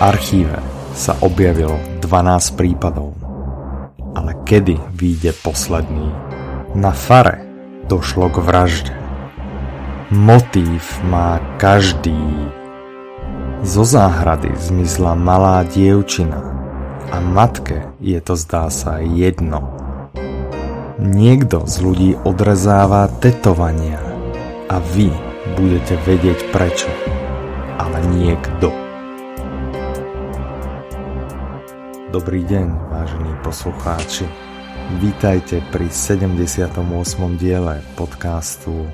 archíve sa objavilo 12 prípadov. Ale kedy vyjde posledný? Na fare došlo k vražde. Motív má každý. Zo záhrady zmizla malá dievčina a matke je to zdá sa jedno. Niekto z ľudí odrezáva tetovania a vy budete vedieť prečo. Ale niekto. Dobrý deň, vážení poslucháči. Vítajte pri 78. diele podcastu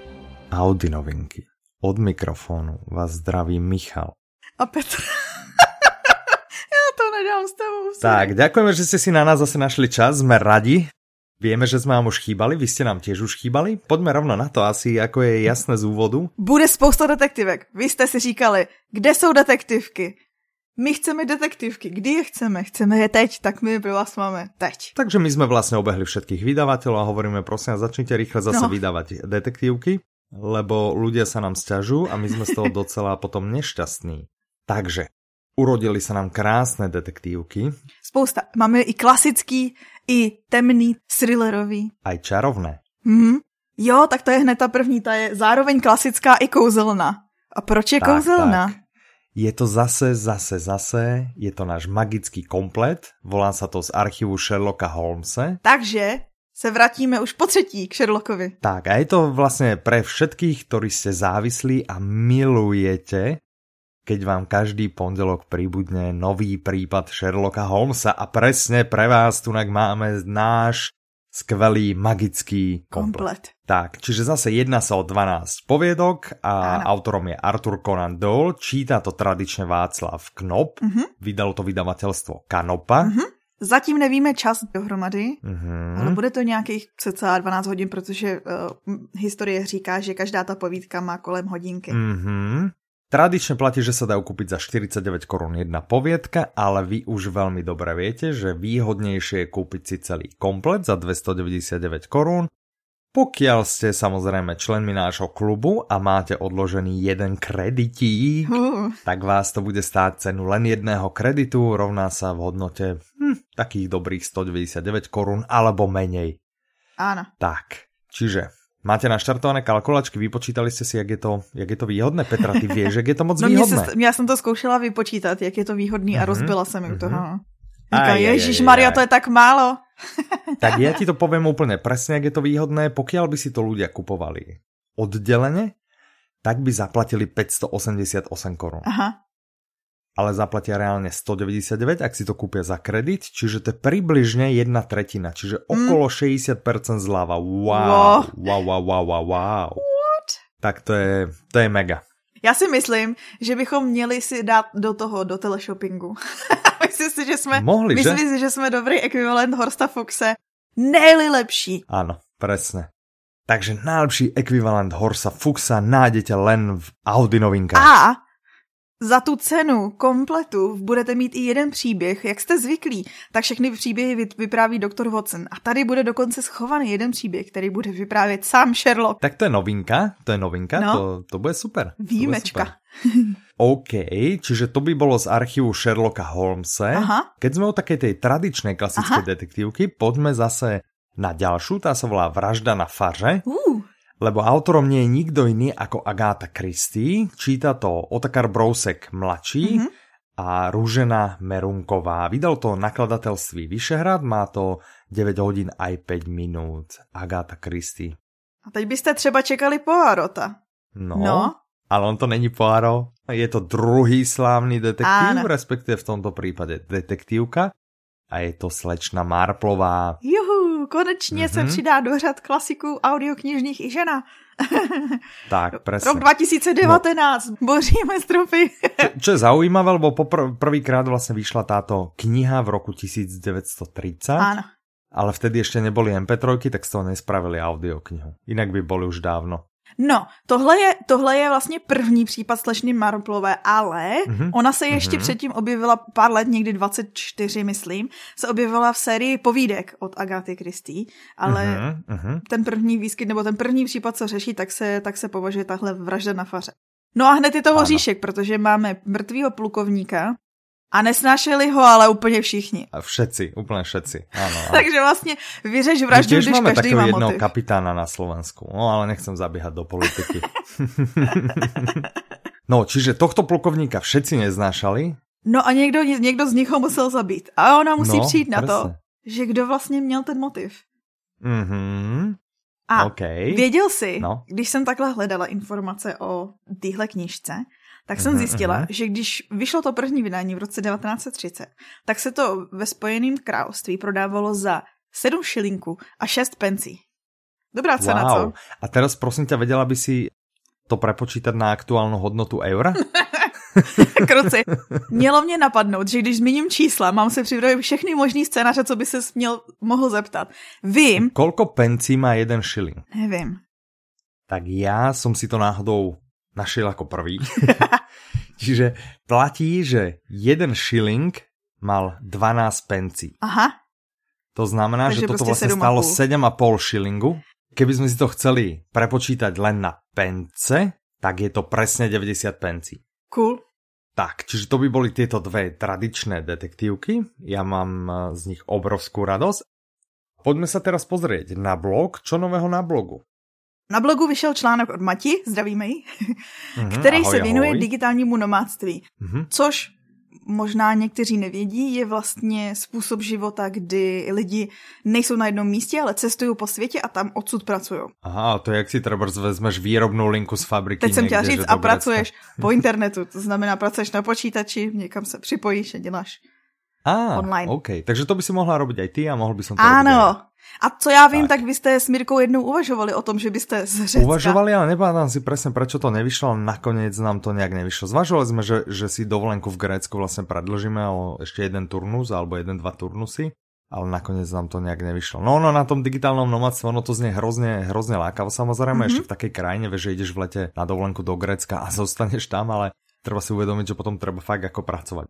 Audi novinky. Od mikrofónu vás zdraví Michal. A Petr. Já to nedám s tebou. Tak, ďakujeme, že ste si na nás zase našli čas, sme radi. Vieme, že sme vám už chýbali, vy ste nám tiež už chýbali. Poďme rovno na to, asi ako je jasné z úvodu. Bude spousta detektivek. Vy jste si říkali, kde jsou detektivky? My chceme detektivky. Kdy je chceme? Chceme je teď, tak my pro vás máme teď. Takže my sme vlastne obehli všetkých vydavateľov a hovoríme, prosím, začnite rýchle zase No. vydávať detektívky, lebo ľudia sa nám sťažujú a my sme z toho docela potom nešťastní. Takže, urodili sa nám krásne detektívky, Spousta. Máme i klasický, i temný, thrillerový. aj čarovné. Mhm. Jo, tak to je hned ta první, ta je zároveň klasická i kouzelná. A proč je Tak, kouzelná? tak. Je to zase, zase, zase, je to náš magický komplet, volá sa to z archívu Sherlocka Holmesa. Takže se vrátíme už po třetí k Sherlockovi. Tak a je to vlastne pre všetkých, ktorí ste závislí a milujete, keď vám každý pondelok pribudne nový prípad Sherlocka Holmesa a presne pre vás tu máme náš skvelý magický komplet. Komplet. Tak, čiže zase jedná sa o 12 poviedok a Áno. autorom je Arthur Conan Doyle, číta to tradične Václav Knop, Mhm. vydalo to vydavateľstvo Kanopa. Mhm. Zatím nevíme čas dohromady, Mhm. ale bude to nějakých cca 12 hodin, protože uh, historie říká, že každá ta povídka má kolem hodinky. Mhm. Tradične platí, že sa dajú kúpiť za 49 korún jedna poviedka, ale vy už veľmi dobre viete, že výhodnejšie je kúpiť si celý komplet za 299 korún, pokiaľ ste samozrejme členmi nášho klubu a máte odložený jeden kreditík, Uh, tak vás to bude stáť cenu len jedného kreditu, rovná sa v hodnote hm, takých dobrých 199 korún alebo menej. áno. Tak, čiže máte naštartované kalkulačky, vypočítali ste si, jak je to, jak je to výhodné? Petra, ty vieš, jak je to moc No mě výhodné? se, já jsem to zkoušela vypočítat, jak je to výhodný a Mhm, rozbila jsem ju mhm. toho. Aj, Ježíš Maria, to je tak málo. Tak ja ti to poviem úplne presne, jak je to výhodné. Pokiaľ by si to ľudia kupovali oddelene, tak by zaplatili 588 korún. Aha. Ale zaplatia reálne 199, ak si to kúpia za kredit, čiže to je približne jedna tretina, čiže okolo 60% zľava. Wow, wow, wow, wow, wow, wow. What? Tak to je, to je mega. Já si myslím, že bychom měli si dát do toho, do teleshoppingu. myslím si, že jsme, Mohli, že? myslím si, že jsme dobrý ekvivalent Horsta Foxe. Nejli lepší. Áno, presne. Takže najlepší ekvivalent Horsa Fuxa nájdete len v Audi novinkách. A za tu cenu kompletu budete mít i jeden příběh, jak jste zvyklí, tak všechny příběhy vy- vypráví doktor Watson. A tady bude dokonce schovaný jeden příběh, který bude vyprávět sám Sherlock. Tak to je novinka, to je novinka, No. to, to bude super. To bude super. OK, čiže to by bolo z archívu Sherlocka Holmesa. Aha. Keď sme o takej tej tradičnej klasickej Aha. detektívky, poďme zase na ďalšiu, tá sa volá Vražda na faře, Uh, lebo autorom nie je nikto iný ako Agáta Christie, číta to Otakar Brousek mladší Mhm. a Rúžena Merunková. Vydal to nakladateľství Vyšehrad, má to 9 hodín aj 5 minút. Agáta Christie. a teď byste třeba čekali Poirota. No, No. ale on to není Poirot. Je to druhý slávny detektív, Áno. respektíve v tomto prípade detektívka. A je to slečna Marplová. Juhu, konečně se Mhm. přidá do řad klasiků audioknižních i žena. Tak, Rok presne. 2019, no. boříme stropy. Čo, čo je zaujímavé, lebo popr- prvýkrát vlastne vyšla táto kniha v roku 1930, Áno. ale vtedy ešte neboli MP3, tak z toho nespravili audioknihu. Inak by boli už dávno. No, tohle je, tohle je vlastně první případ slečny Marplové, ale Mhm. ona se ještě Mhm. předtím objevila pár let, někdy 24, myslím, se objevila v sérii povídek od Agaty Christie, ale Mhm, mhm. ten první výskyt, nebo ten první případ, co řeší, tak se, tak se považuje tahle vražda na faře. No a hned je to Ano. hoříšek, protože máme mrtvýho plukovníka, A nesnášeli ho ale úplně všichni. A všetci, úplně všetci. Ano, ano. Takže vlastně vyřeš vraždu, když máme každý má jednoho motiv. kapitána na Slovensku. No ale nechcem zabíhat do politiky. no, čiže tohto plukovníka všetci neznášali. No a někdo, někdo z nich ho musel zabít. A ona musí No, přijít na to, presne. že kdo vlastně měl ten motiv. Mhm. A OK. věděl jsi, No. když jsem takhle hledala informace o téhle knížce, tak jsem Mhm, zjistila, mhm. že když vyšlo to první vydání v roce 1930, tak se to ve Spojeném království prodávalo za 7 šilinků a 6 pencí. Dobrá cena, wow. co? A teraz prosím ťa, vedela by si to prepočítať na aktuálnu hodnotu eura? Kruci. Mělo mě napadnout, že když zmíním čísla, mám se připravit všechny možný scénáře, co by se měl, mohl zeptat. Vím, Koľko pencí má jeden šiling? nevím. Tak ja som si to náhodou našiel ako prvý. Čiže platí, že jeden šiling mal 12 pencí. Aha, To znamená, Takže že toto vlastne stalo 7,5. 7,5 šilingu. Keby sme si to chceli prepočítať len na pence, tak je to presne 90 pencí. cool. Tak, čiže to by boli tieto dve tradičné detektívky. Ja mám eh, z nich obrovskú radosť. Poďme sa teraz pozrieť na blog. Čo nového na blogu? Na blogu vyšel článek od Mati, zdravíme ji, Mhm, který ahoj, se věnuje ahoj. digitálnímu nomádství. Mhm. Což možná někteří nevědí, je vlastně způsob života, kdy lidi nejsou na jednom místě, ale cestují po světě a tam odsud pracují. Aha, to je jak si třeba vezmeš výrobnou linku z fabriky Teď jsem chtěla říct, a pracuješ po internetu, to znamená, pracuješ na počítači, někam se připojíš a děláš. Á, online. OK, takže to by si mohla robiť aj ty a mohl by som to. Ano. A co já vím, Tak. tak. vy jste s Mirkou jednou uvažovali o tom, že byste z Řecka... Uvažovali, ale nepamätám si presne, prečo to nevyšlo, ale nakoniec nám to nejak nevyšlo. Zvažovali sme, že, že si dovolenku v Grécku vlastne predlžíme o ešte jeden turnus, alebo jeden, dva turnusy, ale nakoniec nám to nejak nevyšlo. No, no na tom digitálnom nomadstve, ono to znie hrozne, hrozne lákavo samozrejme, mm-hmm. ešte v takej krajine, vieš, že ideš v lete na dovolenku do Grécka a zostaneš tam, ale treba si uvedomiť, že potom treba fakt ako pracovať.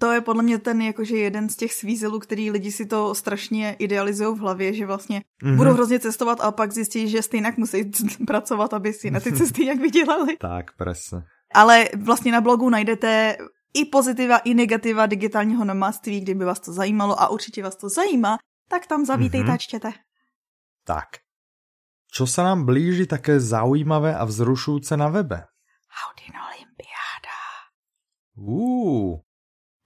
To je podle mě ten jakože jeden z těch svízelů, který lidi si to strašně idealizují v hlavě, že vlastně Mhm. mm-hmm. budou hrozně cestovat a pak zjistí, že stejně musí pracovat, aby si na ty cesty nějak vydělali. Tak, presne. Ale vlastně na blogu najdete i pozitiva, i negativa digitálního nomádství, kdyby vás to zajímalo a určitě vás to zajímá, tak tam zavítejte Mhm. a čtěte. Tak. Čo sa nám blíži také zaujímavé a vzrušujúce na webe? Audin Olympiáda. Uú,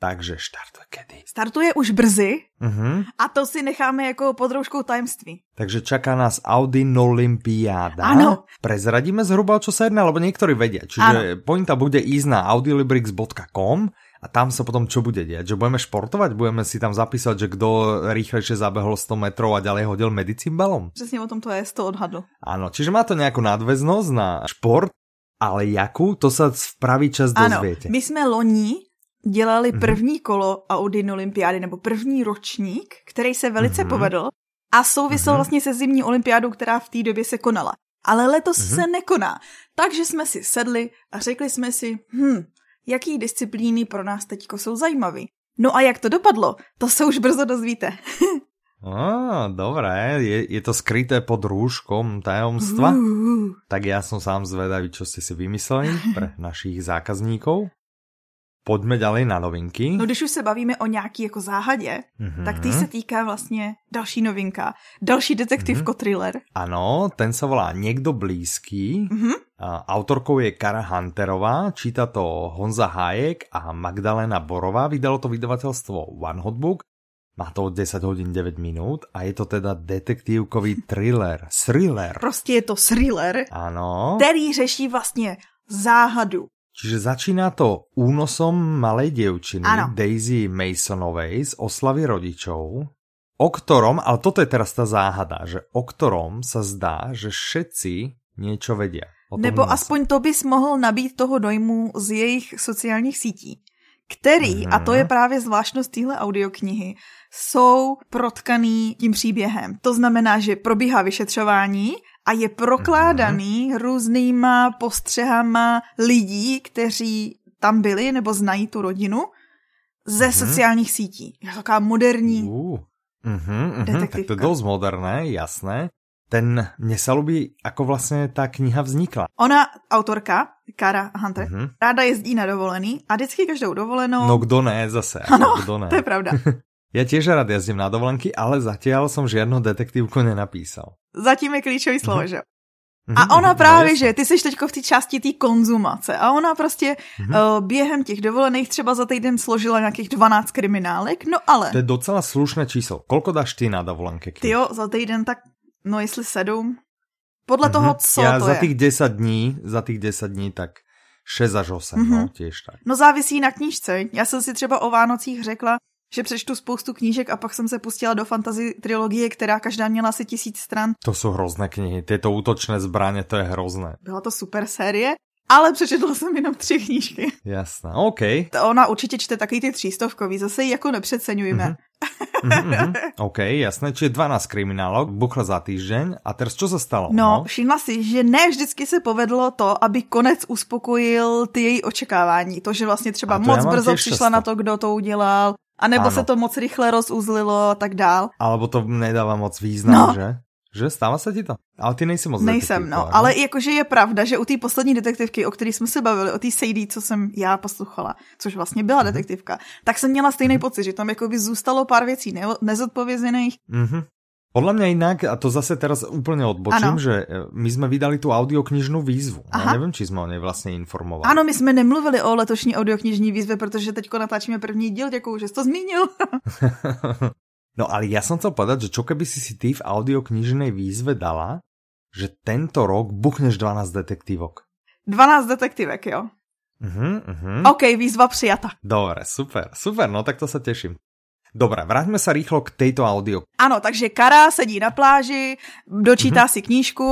takže štartuje kedy? Startuje už brzy Uh-huh. a to si necháme jako podroužkou tajemství. Takže čaká nás Audi Olympiáda. Áno. Prezradíme zhruba, čo sa jedná, lebo niektorí vedia. Čiže pointa bude ísť na audiolibrix.com a tam sa potom čo bude diať? Že budeme športovať? Budeme si tam zapísať, že kto rýchlejšie zabehol 100 metrov a ďalej hodil medicimbalom? Přesně o tom to je, to odhadl. Áno, čiže má to nejakú nadväznosť na šport, ale jakú, to sa v pravý čas Ano, dozviete. my jsme loni dělali Mhm. první kolo Audin Olympiády, nebo první ročník, který se velice Mhm. povedl a souvisel Mhm. vlastně se zimní olympiádou, která v té době se konala. Ale letos Mhm. se nekoná. Takže jsme si sedli a řekli jsme si, hm, jaký disciplíny pro nás teďko jsou zajímavé. No a jak to dopadlo, to se už brzo dozvíte. Á, dobré, je, je to skryté pod rúškom tajomstva. Uh, Tak ja som sám zvedavý, čo ste si vymysleli pre našich zákazníkov. Poďme ďalej na novinky. no když už se bavíme o nějaký jako záhadě, Mhm. tak tý se týká vlastně další novinka. Další detektiv Mhm. mm Áno, ten sa volá Niekto blízky. Mhm. A Autorkou je Kara Hunterová, číta to Honza Hájek a Magdalena Borová. Vydalo to vydavateľstvo One Hot Book. Má to 10 hodín 9 minút a je to teda detektívkový thriller. Thriller. Prostě je to thriller, Áno. který řeší vlastně záhadu. Čiže začíná to únosom malej dievčiny Áno. Daisy Masonovej z oslavy rodičov, o ktorom, ale toto je teraz tá záhada, že o ktorom sa zdá, že všetci niečo vedia. Nebo únose. aspoň to bys mohl nabít toho dojmu z jejich sociálních sítí, který, Mhm. a to je právě zvláštnost téhle audioknihy, jsou protkaný tím příběhem. To znamená, že probíhá vyšetřování a je prokládaný různýma postřehama lidí, kteří tam byli nebo znají tu rodinu ze Mhm. sociálních sítí. Je to taková moderní Uh, uh-huh, uh-huh, tak Detektívka. to je dosť moderné, jasné. Ten, mně se lubí, ako vlastně ta kniha vznikla. Ona, autorka, Kara Hunter, mm-hmm. ráda jezdí na dovolený a vždycky každou dovolenou... No kdo ne, zase. Ano, kdo ne. to je pravda. ja tiež rád jezdím na dovolenky, ale zatiaľ som žiadnu detektívku nenapísal. Zatím je klíčový slovo, mm-hmm. že? A ona právě, no, že ty jsi teďko v té části té konzumace a ona prostě mm-hmm. uh, během těch dovolených třeba za týden složila nějakých 12 kriminálek, no ale... To je docela slušné číslo. Kolko dáš ty na dovolenky? Ty jo, za týden tak, no jestli sedm. Podle mm-hmm. toho, co Já to za je. těch 10 dní, za těch 10 dní tak 6 až 8, mm-hmm. no, těž tak. No závisí na knížce. Já jsem si třeba o Vánocích řekla, že přečtu spoustu knížek a pak jsem se pustila do fantasy trilogie, která každá měla asi tisíc stran. To jsou hrozné knihy, tyto útočné zbraně, to je hrozné. Byla to super série, ale přečetla jsem jenom tři knížky. Jasné, OK. To ona určitě čte taky ty třístovkový, zase ji jako nepřeceňujeme. Mm-hmm. mm-hmm. OK, jasné, čiže 12 kriminálok, buchla za týždeň a teraz čo se stalo? No, no, všimla si, že ne vždycky se povedlo to, aby konec uspokojil ty její očekávání. To, že vlastně třeba moc brzo přišla na to, kdo to udělal, a nebo ano. se to moc rychle rozuzlilo a tak dál. Alebo to nedává moc význam, no. že? Že stává se ti to? Ale ty nejsi moc Nejsem, no. Ne? Ale jakože je pravda, že u té poslední detektivky, o které jsme se bavili, o té Sadie, co jsem já poslouchala, což vlastně byla mm-hmm. detektivka, tak jsem měla stejný mm-hmm. pocit, že tam jako by zůstalo pár věcí ne- nezodpovězených. Mm-hmm. Podľa mňa inak, a to zase teraz úplne odbočím, ano. že e, my sme vydali tu audioknižnú výzvu. Aha. Ja neviem, či sme o nej vlastne informovali. Ano, my jsme nemluvili o letošní audioknižní výzve, protože teďko natáčíme první díl, děkuju, že jsi to zmínil. no ale ja som chcel povedať, že čo keby si si ty v audioknižnej výzve dala, že tento rok buchneš 12 detektívok. 12 detektívek, jo? Uh-huh, uh-huh. OK, výzva přijata. Dobre, super, super, no tak to sa teším. Dobre, vraťme sa rýchlo k tejto audio. Ano, takže Kara sedí na pláži, dočítá mm-hmm. si knížku.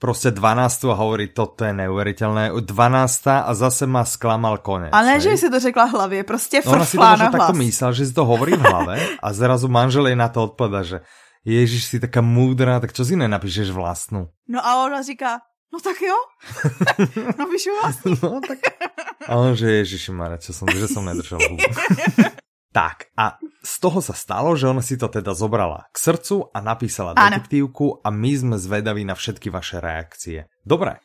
Prostě 12 a hovorí, toto je neuvěřitelné. 12 a zase ma sklamal konec. Ale ne, že si to řekla hlavě, prostě no, ona si to možná takto myslel, že si to hovorí v hlave a zrazu manžel jej na to odpada, že Ježiš, si taká múdra, tak čo si nenapíšeš vlastnú? No a ona říká, no tak jo, napíšu vlastnú. no tak, a on že Ježiši Mara, čo som, že som nedržal hubu. Tak a z toho sa stalo, že ona si to teda zobrala k srdcu a napísala ano. detektívku a my sme zvedaví na všetky vaše reakcie. Dobre,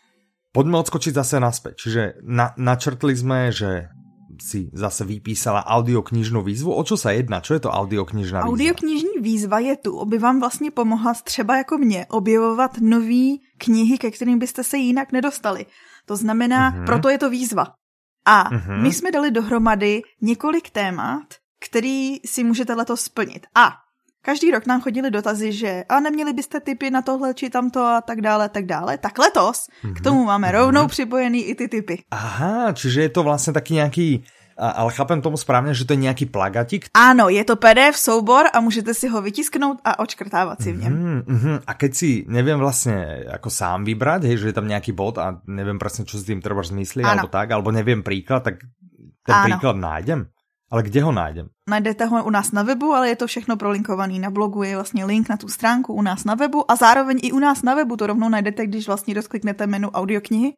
poďme odskočiť zase naspäť. Čiže na, načrtli sme, že si zase vypísala audioknižnou výzvu. O čo sa jedná? Čo je to audioknižná výzva? Audioknižní výzva je tu, aby vám vlastně pomohla třeba jako mě objevovat nové knihy, ke kterým byste se jinak nedostali. To znamená, mm-hmm. proto je to výzva. A mm-hmm. my jsme dali dohromady několik témat, který si můžete letos splnit. A každý rok nám chodili dotazy, že a neměli byste typy na tohle či tamto a tak dále, tak dále. Tak letos mm-hmm. k tomu máme mm-hmm. rovnou připojený i ty typy. Aha, čiže je to vlastně taky nějaký ale chápem tomu správně, že to je nějaký plagatik? Ano, je to PDF soubor a můžete si ho vytisknout a očkrtávat si v něm. Mm, mm, a keď si nevím vlastně jako sám vybrat, hej, že je tam nějaký bod a nevím přesně, co s tím třeba zmyslí, alebo tak, alebo nevím příklad, tak ten ano. příklad nájdem? Ale kde ho nájdem? Najdete ho u nás na webu, ale je to všechno prolinkovaný. Na blogu je vlastně link na tu stránku u nás na webu a zároveň i u nás na webu to rovnou najdete, když vlastně rozkliknete menu audioknihy,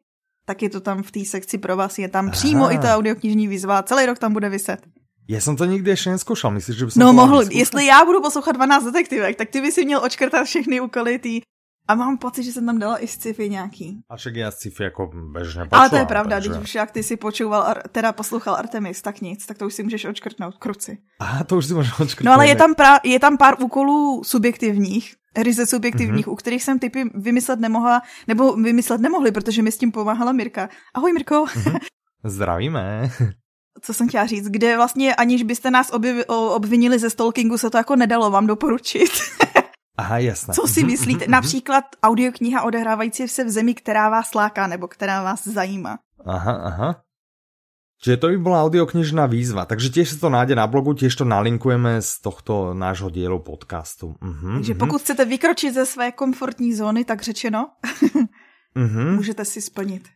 tak je to tam v té sekci pro vás, je tam Aha. přímo i ta audioknižní výzva, celý rok tam bude vyset. Já jsem to nikdy ještě neskoušel, myslíš, že by No mohl, jestli já budu poslouchat 12 detektivek, tak ty by si měl očkrtat všechny úkoly tý a mám pocit, že jsem tam dala i sci-fi nějaký. A však já sci-fi jako bežně počúvam, Ale to je pravda, takže... když už jak ty si počúval, teda poslouchal Artemis, tak nic, tak to už si můžeš očkrtnout, kruci. A to už si můžeš očkrtnout. No ale je tam, pra, je tam pár úkolů subjektivních, ryze subjektivních, mm-hmm. u kterých jsem typy vymyslet nemohla, nebo vymyslet nemohli, protože mi s tím pomáhala Mirka. Ahoj Mirko. Mm-hmm. Zdravíme. Co jsem chtěla říct, kde vlastně aniž byste nás objev, obvinili ze stalkingu, se to jako nedalo vám doporučit. Aha, jasné. Co si myslíte? Například audiokniha odehrávající se v zemi, která vás láká nebo která vás zajímá. Aha, aha. Čiže to by bola audioknižná výzva, takže tiež sa to nájde na blogu, tiež to nalinkujeme z tohto nášho dielu podcastu. Uh-huh, takže uh-huh. pokud chcete vykročit ze své komfortní zóny, tak řečeno, můžete si splnit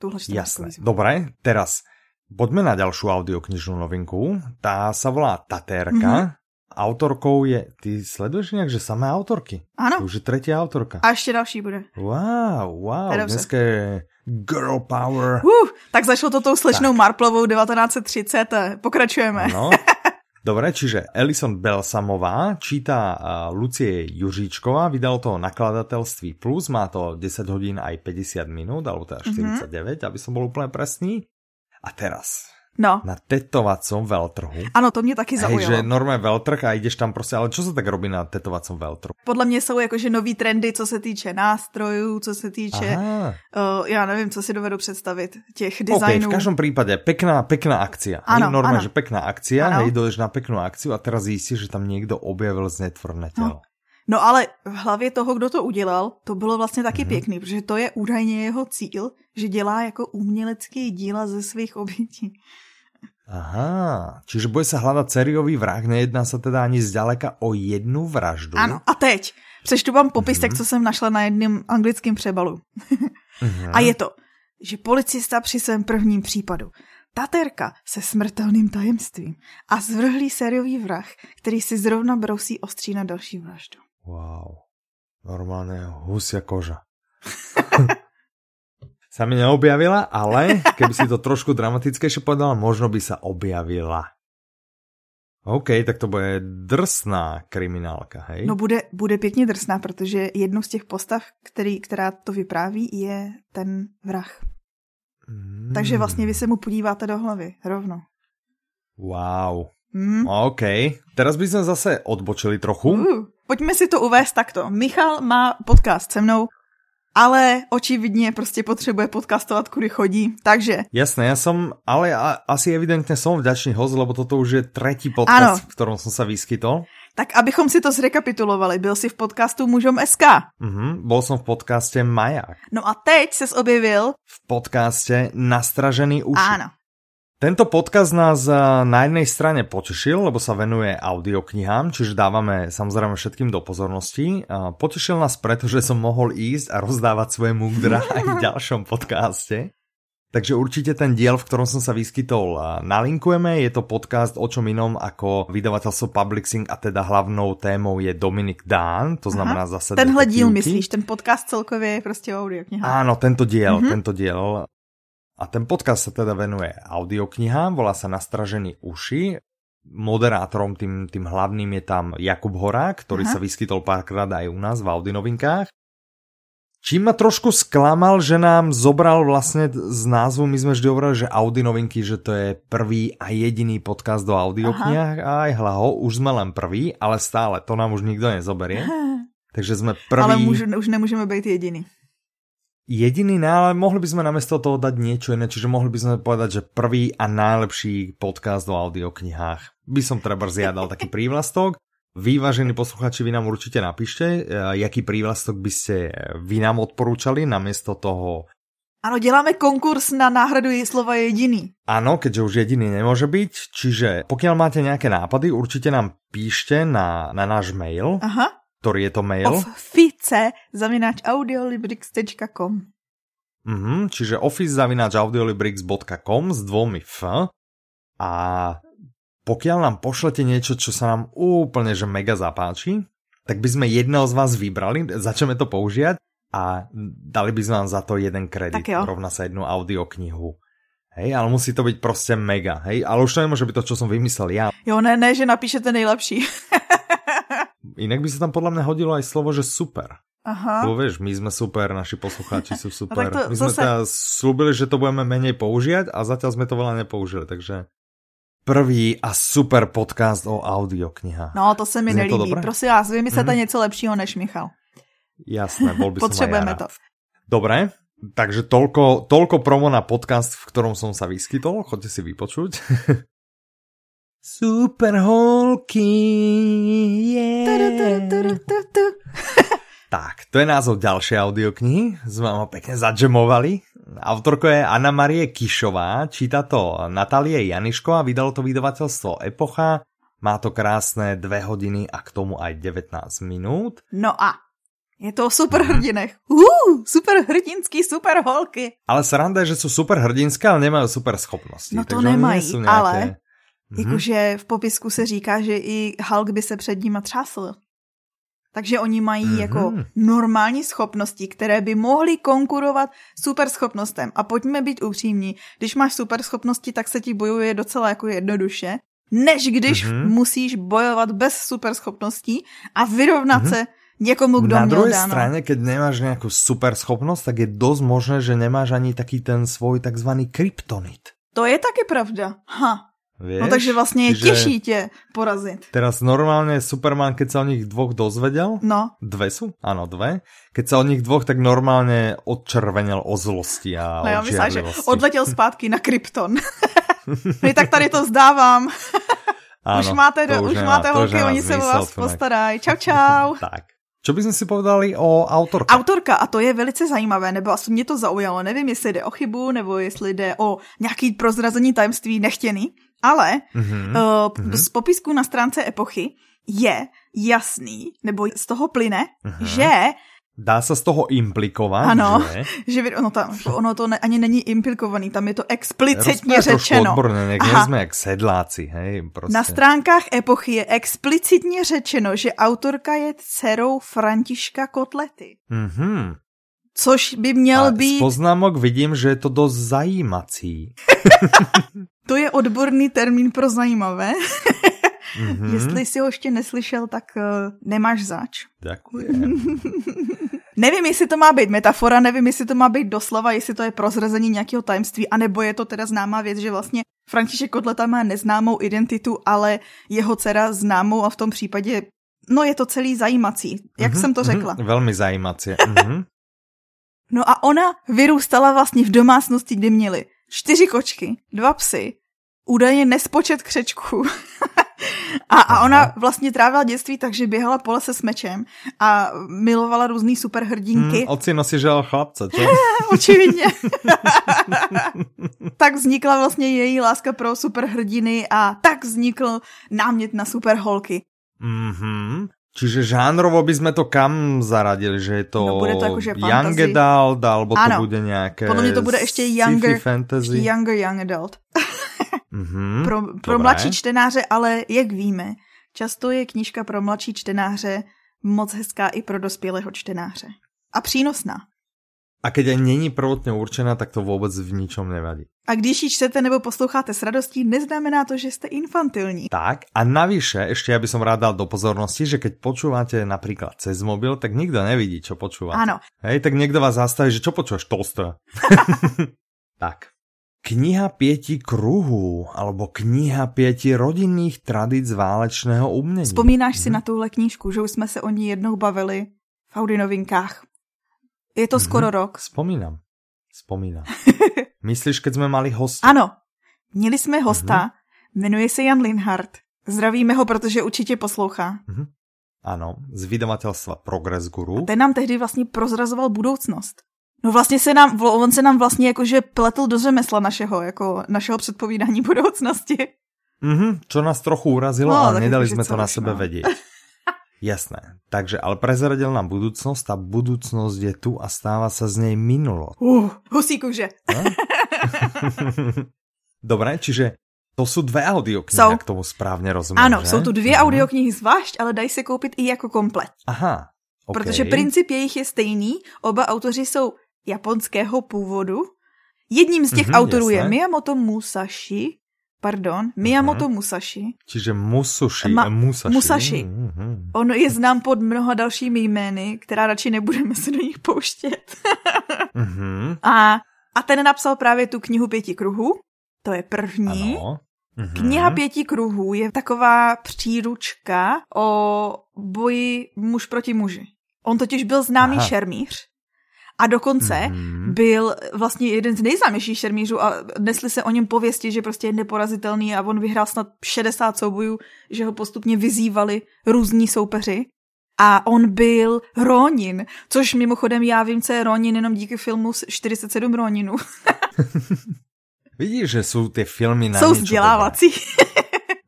tuhle Jasné. Dobre, teraz poďme na ďalšiu audioknižnú novinku. Tá sa volá Tatérka. Autorkou je, ty sleduješ nějak, že samé autorky? Ano. To už je třetí autorka. A ještě další bude. Wow, wow, dneska je girl power. Uh, tak zašlo to tou slečnou tak. Marplovou 1930, pokračujeme. No, Dobre, čiže Elison Belsamová číta Lucie Juříčková, vydalo to nakladatelství Plus, má to 10 hodín aj 50 minút, alebo teda 49, mm-hmm. aby som bol úplne presný. A teraz, No. Na tetovacom veltrhu. Ano, to mě taky zaujalo. Hej, že normálně veltrh a jdeš tam prostě, ale co se tak robí na tetovacom veltrhu? Podle mě jsou jakože nový trendy, co se týče nástrojů, co se týče, uh, já nevím, co si dovedu představit, těch designů. Okay, v každém případě pekná, pekná akcia. Ano, normálně, ano. že pekná akcia, ano. hej, dojdeš na peknou akciu a teraz zjistíš, že tam někdo objevil znetvorné tělo. No. No ale v hlavě toho, kdo to udělal, to bylo vlastně taky mm-hmm. pěkný, protože to je údajně jeho cíl, že dělá jako umělecký díla ze svých obětí. Aha, čiže bude se hledat sériový vrah, nejedná se teda ani zdaleka o jednu vraždu. Ano, a teď přečtu vám popisek, mm-hmm. co jsem našla na jednom anglickém přebalu. mm-hmm. A je to, že policista při svém prvním případu Taterka se smrtelným tajemstvím a zvrhlý sériový vrah, který si zrovna brousí ostří na další vraždu. Wow, normálně husia koža. Sa mi neobjavila, ale keby si to trošku dramatickejšie povedala, možno by sa objavila. OK, tak to bude drsná kriminálka, hej? No bude, bude pěkně drsná, protože jednou z těch postav, který, která to vypráví, je ten vrah. Mm. Takže vlastně vy se mu podíváte do hlavy, rovno. Wow. Mm. OK, teraz by sme zase odbočili trochu. Uh, pojďme si to uvést takto. Michal má podcast se mnou, ale očividně prostě potřebuje podcastovat, kudy chodí, takže... Jasné, ja som, ale asi evidentně som vďačný host, lebo toto už je tretí podcast, ano. v ktorom som sa vyskytol. Tak abychom si to zrekapitulovali, byl si v podcastu Mužom SK. Mhm, bol som v podcaste Maják. No a teď ses objevil... V podcaste Nastražený uši. Áno. Tento podcast nás na jednej strane potešil, lebo sa venuje audioknihám, čiže dávame samozrejme všetkým do pozornosti. Potešil nás preto, že som mohol ísť a rozdávať svoje múdra aj v ďalšom podcaste. Takže určite ten diel, v ktorom som sa vyskytol, nalinkujeme. Je to podcast o čom inom ako vydavateľstvo Publixing a teda hlavnou témou je Dominik Dán, to znamená Aha, zase Tenhle díl myslíš, ten podcast celkově je prostě o audiokniha. Áno, tento diel, mm-hmm. tento diel a ten podcast sa teda venuje audioknihám, volá sa Nastražený uši. Moderátorom tým, tým hlavným je tam Jakub Horák, ktorý Aha. sa vyskytol párkrát aj u nás v Audinovinkách. Čím ma trošku sklamal, že nám zobral vlastne z názvu, my sme vždy hovorili, že Audi novinky, že to je prvý a jediný podcast do audioknihách a aj hlaho, už sme len prvý, ale stále, to nám už nikto nezoberie. Takže sme prvý... Ale můžu, už nemůžeme být jediný jediný, ale mohli by sme namiesto toho dať niečo iné, čiže mohli by sme povedať, že prvý a najlepší podcast o audioknihách. By som treba zjadal taký prívlastok. Vyvážení posluchači, vy nám určite napíšte, eh, jaký prívlastok by ste vy nám odporúčali namiesto toho Ano, děláme konkurs na náhradu slova jediný. Ano, keďže už jediný nemůže být, čiže pokud máte nějaké nápady, určitě nám píšte na, na náš mail. Aha ktorý je to mail? Office zavináč audiolibrix.com mm-hmm, Čiže office zavináč audiolibrix.com s dvomi F a pokiaľ nám pošlete niečo, čo sa nám úplne že mega zapáči, tak by sme jedného z vás vybrali, začneme to používať a dali by sme vám za to jeden kredit, rovna sa jednu audioknihu. Hej, ale musí to byť prostě mega, hej, ale už to nemôže byť to, čo som vymyslel ja. Jo, ne, ne, že napíšete nejlepší. Inak by sa tam podľa mňa hodilo aj slovo, že super. Aha. Lebo vieš, my sme super, naši poslucháči sú super. No to, my sme zase... teda slúbili, že to budeme menej používať a zatiaľ sme to veľa nepoužili, takže prvý a super podcast o audioknihách. No, to se mi Znie nelíbí. Prosím vás, vymyslete mm. něco lepšího než Michal. Jasné, bol by Potřebujeme to. Dobre, takže toľko, toľko promo na podcast, v ktorom som sa vyskytol. Chodte si vypočuť. Super holky, yeah. tak, to je názov ďalšej audioknihy. Sme ho pekne zadžemovali. Autorko je Anna Marie Kišová, číta to Janiško a vydalo to vydavateľstvo Epocha. Má to krásne 2 hodiny a k tomu aj 19 minút. No a je to o superhrdinech. Uh, super hrdinský, super holky. Ale sranda je, že sú super hrdinské, ale nemajú super schopnosti. No to nemají, nejaké... ale Mm-hmm. Jakože v popisku se říká, že i Hulk by se před nima třásl. Takže oni mají mm-hmm. jako normální schopnosti, které by mohly konkurovat super schopnostem. A pojďme být upřímní, když máš super schopnosti, tak se ti bojuje docela jako jednoduše. než když mm-hmm. musíš bojovat bez superschopností a vyrovnat mm-hmm. se někomu, kdo Na druhé dáno. straně, keď nemáš nějakou superschopnost, tak je dost možné, že nemáš ani taký ten svůj takzvaný kryptonit. To je taky pravda. Ha. Vieš? No takže vlastně je těžší tě porazit. Teraz normálně Superman, keď sa o nich dvoch dozvedel, No. dve sú? Áno, dve. Keď sa o nich dvoch, tak normálně odčervenil o zlosti a No já myslím, že odletěl zpátky na Krypton. no tak tady to zdávám. Áno, už máte, to do, už nemá- máte to holky, oni se o vás postarají. Čau, čau. Tak. Čo by sme si povedali o autorke? Autorka, a to je velice zajímavé, nebo asi mě to zaujalo, nevím, jestli jde o chybu, nebo jestli jde o nějaký prozrazení tajemství nechtěný, ale Mhm. uh, z popisku na stránce epochy je jasný, nebo z toho plyne, Mhm. že Dá sa z toho implikovat, Ano. že? že ono, tam, ono to ne, ani není implikovaný, tam je to explicitně trošku řečeno. Aha. jsme jak sedláci, hej, prostě. Na stránkách epochy je explicitně řečeno, že autorka je dcerou Františka Kotlety. Mhm. Což by měl A z být, poznámok vidím, že je to dost zajímací. to je odborný termín pro zajímavé. Mhm. Jestli si ho ještě neslyšel, tak uh, nemáš zač. Ďakujem. Nevím, jestli to má být metafora, nevím, jestli to má být doslova, jestli to je prozrazení nějakého tajemství, anebo je to teda známá věc, že vlastně František Kotleta má neznámou identitu, ale jeho dcera známou a v tom případě, no je to celý zajímací, jak Mhm, jsem to mhm, řekla. Velmi zajímací. Mhm. No a ona vyrůstala vlastně v domácnosti, kdy měli čtyři kočky, dva psy, údajně nespočet křečků. a, a ona vlastně trávila dětství tak, že běhala po lese s mečem a milovala různý superhrdinky. Hmm, ocino si žel chlapce, čo? Očividně. tak vznikla vlastně její láska pro superhrdiny a tak vznikl námět na superholky. Mhm. Čiže žánrovo by sme to kam zaradili, že je to, No, bude to jakože young fantasy. adult, alebo to Ano. bude nějaké Podle mě to bude ještě younger, fantasy. younger young adult. Mhm. Pro, pro Dobré. mladší čtenáře, ale jak víme, často je knížka pro mladší čtenáře moc hezká i pro dospělého čtenáře. A přínosná. A keď aj není prvotně určená, tak to vůbec v ničom nevadí. A když ji čtete nebo posloucháte s radostí, neznamená to, že jste infantilní. Tak a navyše, ešte ja by som rád dal do pozornosti, že keď počúvate napríklad cez mobil, tak nikto nevidí, čo počúvate. Áno. Hej, tak niekto vás zastaví, že čo počúvaš, Tolstoja. tak. Kniha pieti kruhů, alebo kniha pieti rodinných tradic válečného umění. Vzpomínáš si na tuhle knížku, že už jsme se o ní jednou bavili v Audi novinkách. Je to Mhm. skoro rok. Spomínam. Spomínam. Myslíš, keď jsme mali hosta? Ano, měli jsme hosta, jmenuje se Jan Linhardt. Zdravíme ho, protože určitě poslouchá. Ano, z vydavatelstva Progress Guru. Ten nám tehdy vlastně prozrazoval budoucnost. No vlastně se nám, on se nám vlastně jakože pletl do řemesla našeho, jako našeho předpovídání budoucnosti. Mhm, čo nás trochu urazilo, No, ale nedali jsme to na sebe no. Jasné. Takže, ale prezradil nám budúcnosť a budúcnosť je tu a stáva sa z nej minulost. Uh, husí kůže. Dobre, čiže to sú dve audioknihy, Jsou. ak tomu správně rozumím, Ano, že? jsou tu dvě Mhm. audioknihy zvlášť, ale dají se koupit i jako komplet. Aha, okay. Protože princip jejich je stejný, oba autoři jsou japonského původu. Jedním z těch Mhm, autorů je jasné. Miyamoto Musashi, pardon, Miyamoto Musashi. Čiže Musushi, Ma- Musashi. Musashi. Mhm. On je znám pod mnoha dalšími jmény, která radši nebudeme se do nich pouštět. Mhm. A, a ten napsal právě tu knihu Pěti kruhů, to je první. Ano. Mhm. Kniha Pěti kruhů je taková příručka o boji muž proti muži. On totiž byl známý Aha. šermíř a dokonce Mhm. byl vlastně jeden z nejznámějších šermířů a nesli se o něm pověsti, že prostě je neporazitelný a on vyhrál snad 60 soubojů, že ho postupně vyzývali různí soupeři. A on byl Ronin, což mimochodem já vím, co je Ronin jenom díky filmu 47 Roninů. Vidíš, že jsou ty filmy na Jsou vzdělávací.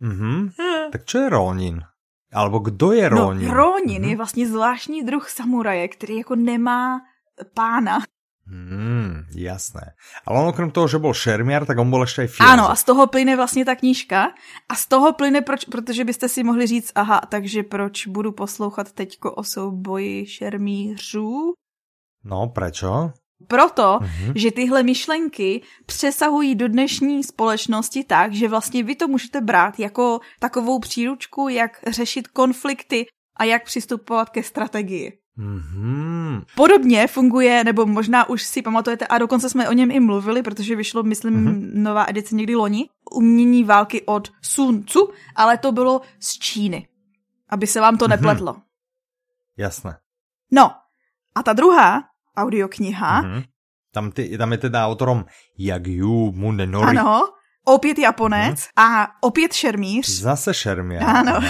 Mhm. Tak čo je Ronin? Alebo kdo je Ronin? No, Ronin Mhm. je vlastně zvláštní druh samuraje, který jako nemá pána. Hmm, jasné. Ale on okrem toho, že bol šermiar, tak on bol ešte aj filozof. Ano, a z toho plyne vlastně ta knížka. A z toho plyne, proč, protože byste si mohli říct, aha, takže proč budu poslouchat teďko o souboji šermířů? No, prečo? Proto, mm-hmm. že tyhle myšlenky přesahují do dnešní společnosti tak, že vlastně vy to můžete brát jako takovou příručku, jak řešit konflikty a jak přistupovat ke strategii. Mm-hmm. Podobně funguje, nebo možná už si pamatujete, a dokonce jsme o něm i mluvili, protože vyšlo, myslím, mm-hmm. nová edice někdy loni, umění války od Sun Tzu, ale to bylo z Číny, aby se vám to mm-hmm. nepletlo. Jasné. No, a ta druhá audiokniha... Mm-hmm. Tam, ty, tam je teda autorom Yagyu Munenori. Ano, opět Japonec hmm. a opět šermíř. Zase šermíř. Ano.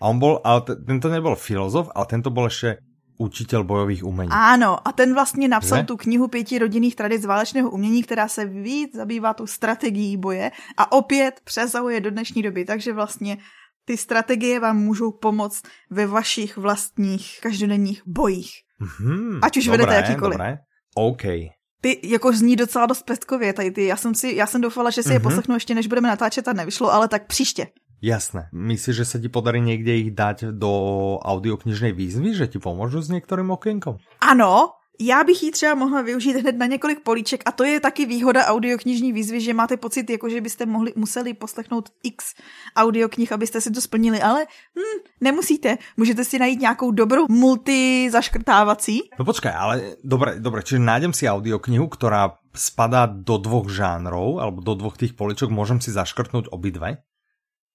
A on bol, ale tento nebyl filozof, ale tento byl ještě učitel bojových umění. Ano, a ten vlastně napsal že? tu knihu pěti rodinných tradic válečného umění, která se víc zabývá tu strategií boje a opět přesahuje do dnešní doby, takže vlastně ty strategie vám můžou pomoct ve vašich vlastních každodenních bojích. Mm-hmm, Ať už dobré, vedete jakýkoliv. Dobré. OK. Ty jako zní docela dost pestkově tady ty. Já jsem, si, já jsem doufala, že si mm-hmm. je mhm. poslechnu ještě, než budeme natáčet a nevyšlo, ale tak příště. Jasné. Myslíš, že se ti podarí někde jich dát do audioknižnej výzvy, že ti pomůžu s některým okénkom? Ano, já bych ji třeba mohla využít hned na několik políček a to je taky výhoda audioknižní výzvy, že máte pocit, jako že byste mohli, museli poslechnout x audioknih, abyste si to splnili, ale hm, nemusíte. Můžete si najít nějakou dobrou multi zaškrtávací. No počkej, ale dobré, dobré, čiže nájdem si audioknihu, která spadá do dvoch žánrov, alebo do dvoch tých poličok, můžem si zaškrtnout obidve?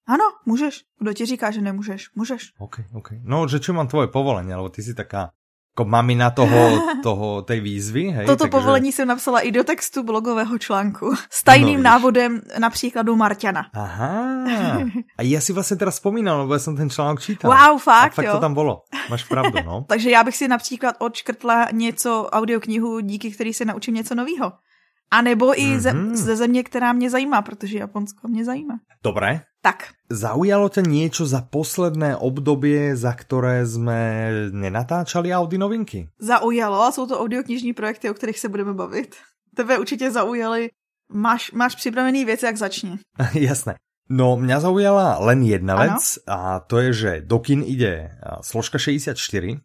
Ano, můžeš. Kdo ti říká, že nemůžeš? Můžeš. OK, OK. No, že čo mám tvoje povolení, alebo ty si taká jako mamina toho, toho, tej výzvy. Hej? Toto takže... povolení jsem napsala i do textu blogového článku. S tajným no, návodem na příkladu Marťana. Aha. A já si vlastně teda vzpomínal, nebo jsem ten článek čítal. Wow, fakt, A fakt jo. to tam bylo. Máš pravdu, no. takže já bych si například odškrtla něco, audioknihu, díky který se naučím něco nového. A nebo i mm-hmm. ze, ze země, která mě zajímá, protože Japonsko mě zajímá. Dobré. Tak. Zaujalo tě něco za posledné období, za které jsme nenatáčali Audi novinky? Zaujalo a jsou to audioknižní projekty, o kterých se budeme bavit. Tebe určitě zaujaly. Máš, máš připravený věc, jak začni. Jasné. No, mě zaujala len jedna ano? vec a to je, že do kin ide složka 64,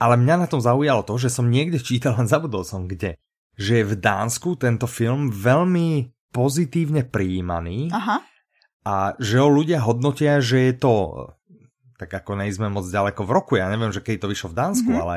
ale mě na tom zaujalo to, že som někde čítal, len zabudol som kde, že je v Dánsku tento film veľmi pozitívne prijímaný Aha. a že ho ľudia hodnotia, že je to, tak ako nejsme moc ďaleko v roku, ja neviem, že keď to vyšlo v Dánsku, mm -hmm. ale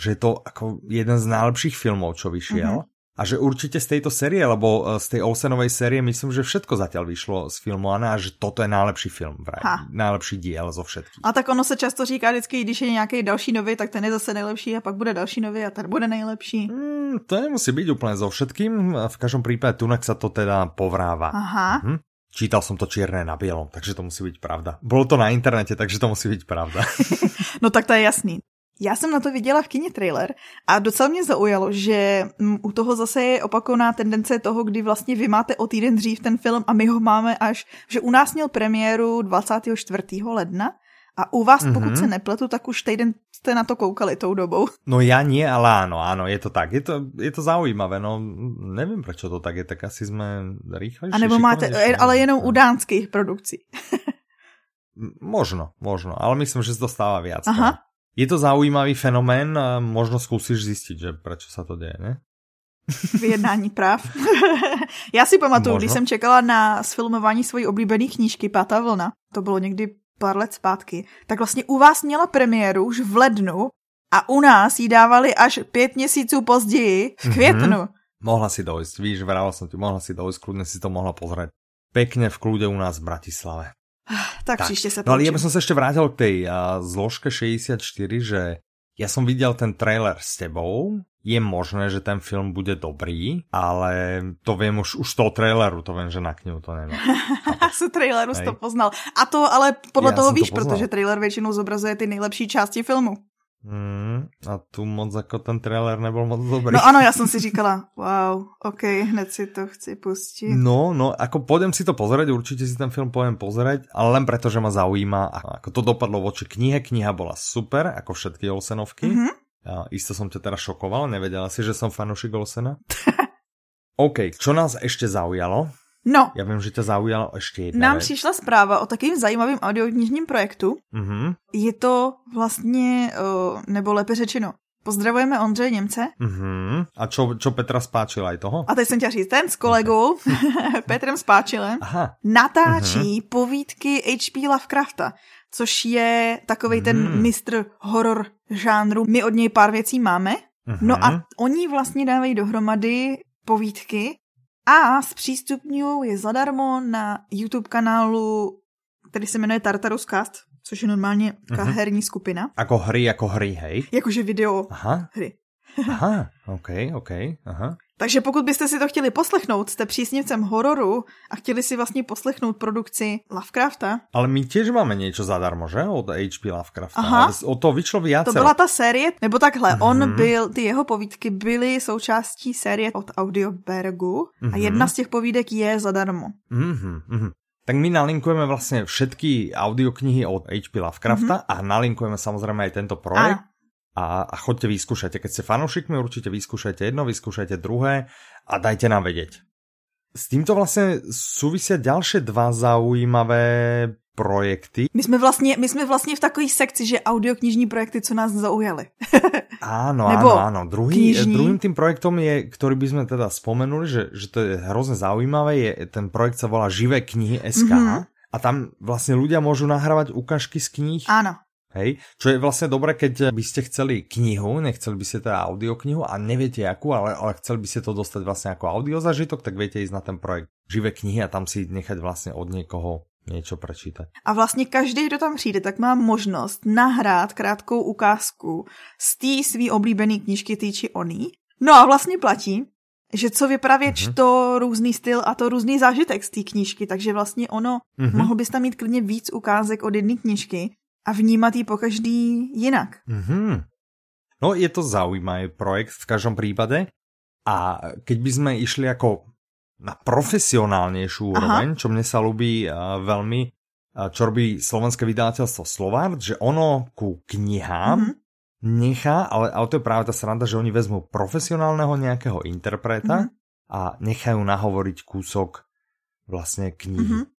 že je to ako jeden z najlepších filmov, čo vyšiel. Mm -hmm. A že určite z tejto série, lebo e, z tej Olsenovej série myslím, že všetko zatiaľ vyšlo z filmované a že toto je najlepší film, vraj. Ha. Najlepší diel zo všetkých. A tak ono se často říká vždycky, když je nějaký další nový, tak ten je zase nejlepší a pak bude další nový a ten bude nejlepší. Mm, to nemusí byť úplne zo všetkým. V každom prípade Tunak sa to teda povráva. Aha. Mhm. Čítal som to čierne na bielom, takže to musí byť pravda. Bolo to na internete, takže to musí byť pravda. no tak to je jasný. Já jsem na to viděla v kině trailer a docela mě zaujalo, že u toho zase je opakovaná tendence toho, kdy vlastně vy máte o týden dřív ten film a my ho máme až, že u nás měl premiéru 24. ledna a u vás, mm-hmm. pokud se nepletu, tak už týden jste na to koukali tou dobou. No já nie, ale ano, ano, je to tak. Je to, je to zaujímavé, no nevím, proč to tak je, tak asi jsme rýchlejší. A nebo máte, ale jenom u dánských produkcí. možno, možno, ale myslím, že se to stává viac. Aha. Je to zaujímavý fenomén a možno zkusíš zjistit, že proč se to děje, ne? Vyjednání práv. Já si pamatuju, Možno. když jsem čekala na sfilmování svojí oblíbené knížky Pátá vlna, to bylo někdy pár let zpátky, tak vlastně u vás měla premiéru už v lednu a u nás ji dávali až pět měsíců později, v mhm. květnu. Mm-hmm. Mohla si dojít, víš, vrala jsem ti, mohla si dojít, kludně si to mohla pozrieť. Pekne v kľude u nás v Bratislave. Tak, tak. příště se No ale ja by som sa ešte vrátil k tej uh, zložke 64, že ja som videl ten trailer s tebou, je možné, že ten film bude dobrý, ale to viem už, už z toho traileru, to vím, že na knihu to nemá. z traileru jsi to poznal. A to ale podle Já toho víš, to protože trailer většinou zobrazuje ty nejlepší části filmu. Mm, a tu moc jako ten trailer nebyl moc dobrý. No ano, já jsem si říkala, wow, ok, hned si to chci pustit. No, no, jako pôjdem si to pozrieť, určitě si ten film pôjdem pozrieť, ale len preto, že ma zaujíma, ako to dopadlo voči knihe. Kniha bola super, ako všetky Olsenovky. Mm -hmm. Ja, isto som ťa teda šokoval, nevedela si, že som fanúšik Olsena. OK, čo nás ešte zaujalo? No. Já vím, že tě zaujalo ještě jedna Nám věc. přišla zpráva o takovým zajímavým audioknižním projektu. Mm-hmm. Je to vlastně, nebo lépe řečeno, Pozdravujeme Ondřeje Němce. Uh-huh. A čo, čo Petra spáčila aj toho? A teď jsem chtěla říct, ten s kolegou okay. Petrem Spáčilem Aha. natáčí uh-huh. povídky H.P. Lovecrafta, což je takový ten mm. mistr horor žánru. My od něj pár věcí máme. Uh-huh. No a oni vlastně dávají dohromady povídky a zpřístupňují je zadarmo na YouTube kanálu, který se jmenuje Tartarus Cast, což je normálně uh-huh. herní skupina. Jako hry, jako hry, hej? Jakože video aha. hry. aha, ok, ok, aha. Takže pokud byste si to chtěli poslechnout, jste přísněvcem hororu a chtěli si vlastně poslechnout produkci Lovecrafta. Ale my těž máme něco zadarmo, že? Od H.P. Lovecrafta. Aha. O to vyšlo viacero. To byla ta série, nebo takhle, mm-hmm. on byl, ty jeho povídky byly součástí série od Audiobergu mm-hmm. a mhm. jedna z těch povídek je zadarmo. Mm-hmm. Tak my nalinkujeme vlastně všetky audioknihy od H.P. Lovecrafta mm-hmm. a nalinkujeme samozřejmě i tento projekt. A a, chodte vyskúšajte. Keď ste fanúšikmi, určite vyskúšajte jedno, vyskúšajte druhé a dajte nám vedieť. S týmto vlastně súvisia ďalšie dva zaujímavé projekty. My jsme vlastně, my jsme vlastně v takové sekci, že audioknižní projekty, co nás zaujaly. áno, Nebo áno, áno. Druhý, druhým tým projektom je, ktorý by sme teda spomenuli, že, že to je hrozně zaujímavé, je, ten projekt sa volá Živé knihy SK. Mm -hmm. A tam vlastně ľudia môžu nahrávať ukážky z kníh. Áno. Hej, čo je vlastne dobré, keď by ste chceli knihu, nechceli by ste teda audioknihu a neviete akú, ale, ale chceli by ste to dostať vlastne ako audiozažitok, tak viete ísť na ten projekt Živé knihy a tam si nechať vlastne od niekoho něco prečítat. A vlastně každý, kdo tam přijde, tak má možnost nahrát krátkou ukázku z té svý oblíbené knížky ty či oný. No a vlastně platí, že co vypravěč mm-hmm. to různý styl a to různý zážitek z té knížky, takže vlastně ono, mm-hmm. mohl bys tam mít klidně víc ukázek od jedné knížky a vnímat ji po každý jinak. Mm-hmm. No je to zaujímavý projekt v každom prípade a keď by sme išli ako na profesionálnejšiu úroveň, čo mne sa ľubí uh, veľmi, uh, čo robí slovenské vydavateľstvo Slovart, že ono ku knihám mm-hmm. nechá, ale, ale to je práve tá sranda, že oni vezmú profesionálneho nejakého interpreta mm-hmm. a nechajú nahovoriť kúsok vlastne knihy. Mm-hmm.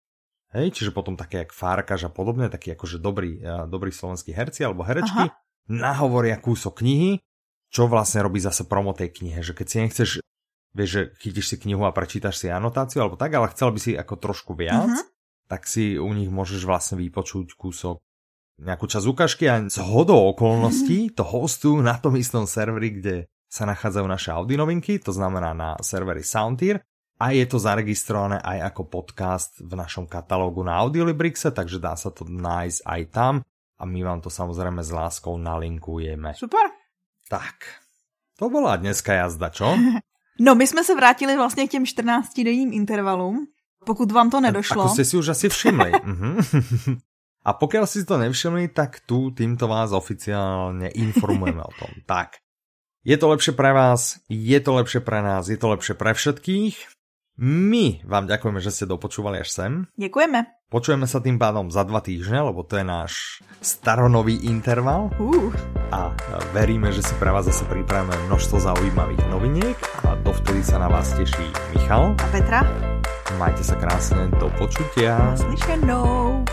Hej, čiže potom také jak Fárkaž a podobne, takí akože dobrý, dobrý slovenskí herci alebo herečky, Aha. nahovoria kúsok knihy, čo vlastne robí zase promo tej knihe, že keď si nechceš, vieš, že chytíš si knihu a prečítaš si anotáciu alebo tak, ale chcel by si ako trošku viac, uh-huh. tak si u nich môžeš vlastne vypočuť kúsok nejakú časť ukážky a z hodou okolností to hostujú na tom istom serveri, kde sa nachádzajú naše Audi novinky, to znamená na serveri Soundtier a je to zaregistrované aj ako podcast v našom katalógu na Audiolibrixe, takže dá sa to nájsť aj tam a my vám to samozrejme s láskou nalinkujeme. Super. Tak, to bola dneska jazda, čo? No, my jsme se vrátili vlastně k těm 14-denním intervalům, pokud vám to nedošlo. Ako ste si už asi všimli. Mhm. A pokiaľ si to nevšimli, tak tu týmto vás oficiálne informujeme o tom. Tak, je to lepšie pre vás, je to lepšie pre nás, je to lepšie pre všetkých. My vám ďakujeme, že ste dopočúvali až sem. Ďakujeme. Počujeme sa tým pádom za dva týždne, lebo to je náš staronový interval. Uh. A veríme, že si pre vás zase pripravíme množstvo zaujímavých noviniek a dovtedy sa na vás teší Michal a Petra. Majte sa krásne, do počutia. Naslyšenou.